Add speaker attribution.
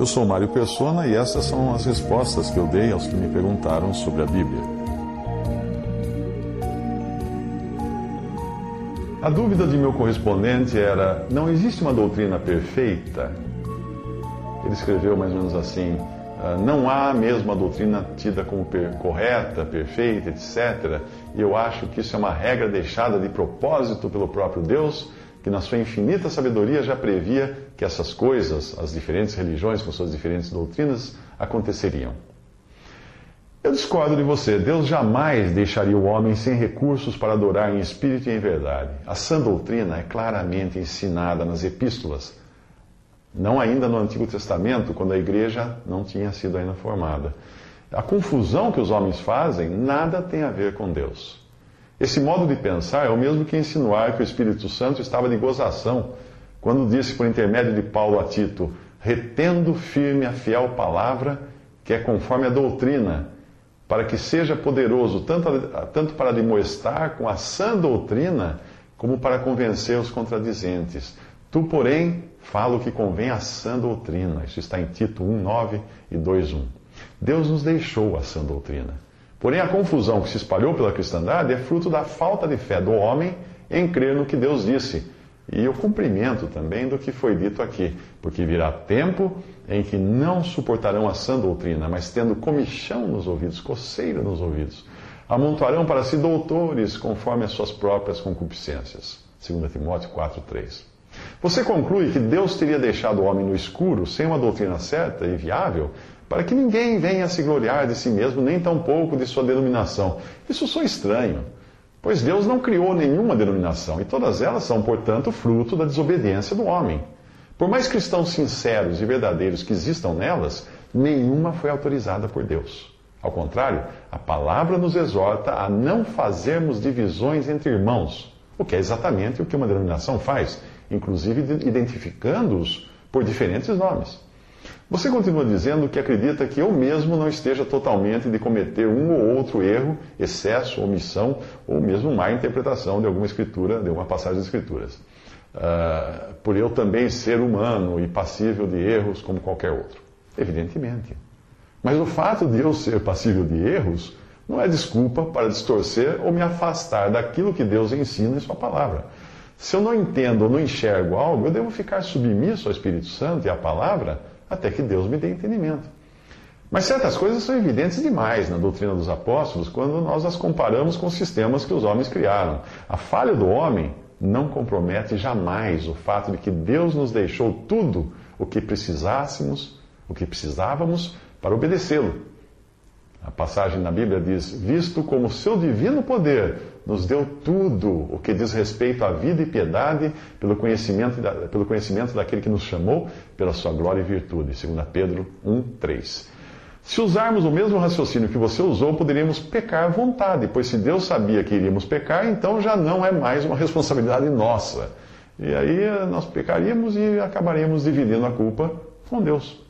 Speaker 1: Eu sou Mário Persona e essas são as respostas que eu dei aos que me perguntaram sobre a Bíblia. A dúvida de meu correspondente era: não existe uma doutrina perfeita? Ele escreveu mais ou menos assim: ah, não há mesmo a doutrina tida como per correta, perfeita, etc. E eu acho que isso é uma regra deixada de propósito pelo próprio Deus, que na sua infinita sabedoria já previa que essas coisas, as diferentes religiões com suas diferentes doutrinas, aconteceriam. Eu discordo de você. Deus jamais deixaria o homem sem recursos para adorar em espírito e em verdade. A sã doutrina é claramente ensinada nas epístolas, não ainda no Antigo Testamento, quando a igreja não tinha sido ainda formada. A confusão que os homens fazem nada tem a ver com Deus. Esse modo de pensar é o mesmo que insinuar que o Espírito Santo estava de gozação quando disse por intermédio de Paulo a Tito: retendo firme a fiel palavra que é conforme a doutrina para que seja poderoso tanto, tanto para demoestar com a sã doutrina, como para convencer os contradizentes. Tu, porém, fala o que convém à sã doutrina. Isso está em Tito 1, 9 e 2, 1. Deus nos deixou a sã doutrina. Porém, a confusão que se espalhou pela cristandade é fruto da falta de fé do homem em crer no que Deus disse e o cumprimento também do que foi dito aqui, porque virá tempo em que não suportarão a sã doutrina, mas tendo comichão nos ouvidos, coceira nos ouvidos, amontoarão para si doutores conforme as suas próprias concupiscências. 2 Timóteo 4,3. Você conclui que Deus teria deixado o homem no escuro, sem uma doutrina certa e viável, para que ninguém venha se gloriar de si mesmo, nem tampouco de sua denominação. Isso sou estranho. Pois Deus não criou nenhuma denominação e todas elas são, portanto, fruto da desobediência do homem. Por mais cristãos sinceros e verdadeiros que existam nelas, nenhuma foi autorizada por Deus. Ao contrário, a palavra nos exorta a não fazermos divisões entre irmãos, o que é exatamente o que uma denominação faz, inclusive identificando-os por diferentes nomes. Você continua dizendo que acredita que eu mesmo não esteja totalmente de cometer um ou outro erro, excesso, omissão ou mesmo má interpretação de alguma escritura, de alguma passagem das escrituras. Uh, por eu também ser humano e passível de erros como qualquer outro. Evidentemente. Mas o fato de eu ser passível de erros não é desculpa para distorcer ou me afastar daquilo que Deus ensina em Sua palavra. Se eu não entendo ou não enxergo algo, eu devo ficar submisso ao Espírito Santo e à palavra até que Deus me dê entendimento. Mas certas coisas são evidentes demais na doutrina dos apóstolos quando nós as comparamos com os sistemas que os homens criaram. A falha do homem não compromete jamais o fato de que Deus nos deixou tudo o que precisássemos, o que precisávamos para obedecê-lo. A passagem na Bíblia diz: Visto como seu divino poder nos deu tudo o que diz respeito à vida e piedade, pelo conhecimento, pelo conhecimento daquele que nos chamou, pela sua glória e virtude. 2 Pedro 1, 3. Se usarmos o mesmo raciocínio que você usou, poderíamos pecar à vontade, pois se Deus sabia que iríamos pecar, então já não é mais uma responsabilidade nossa. E aí nós pecaríamos e acabaríamos dividindo a culpa com Deus.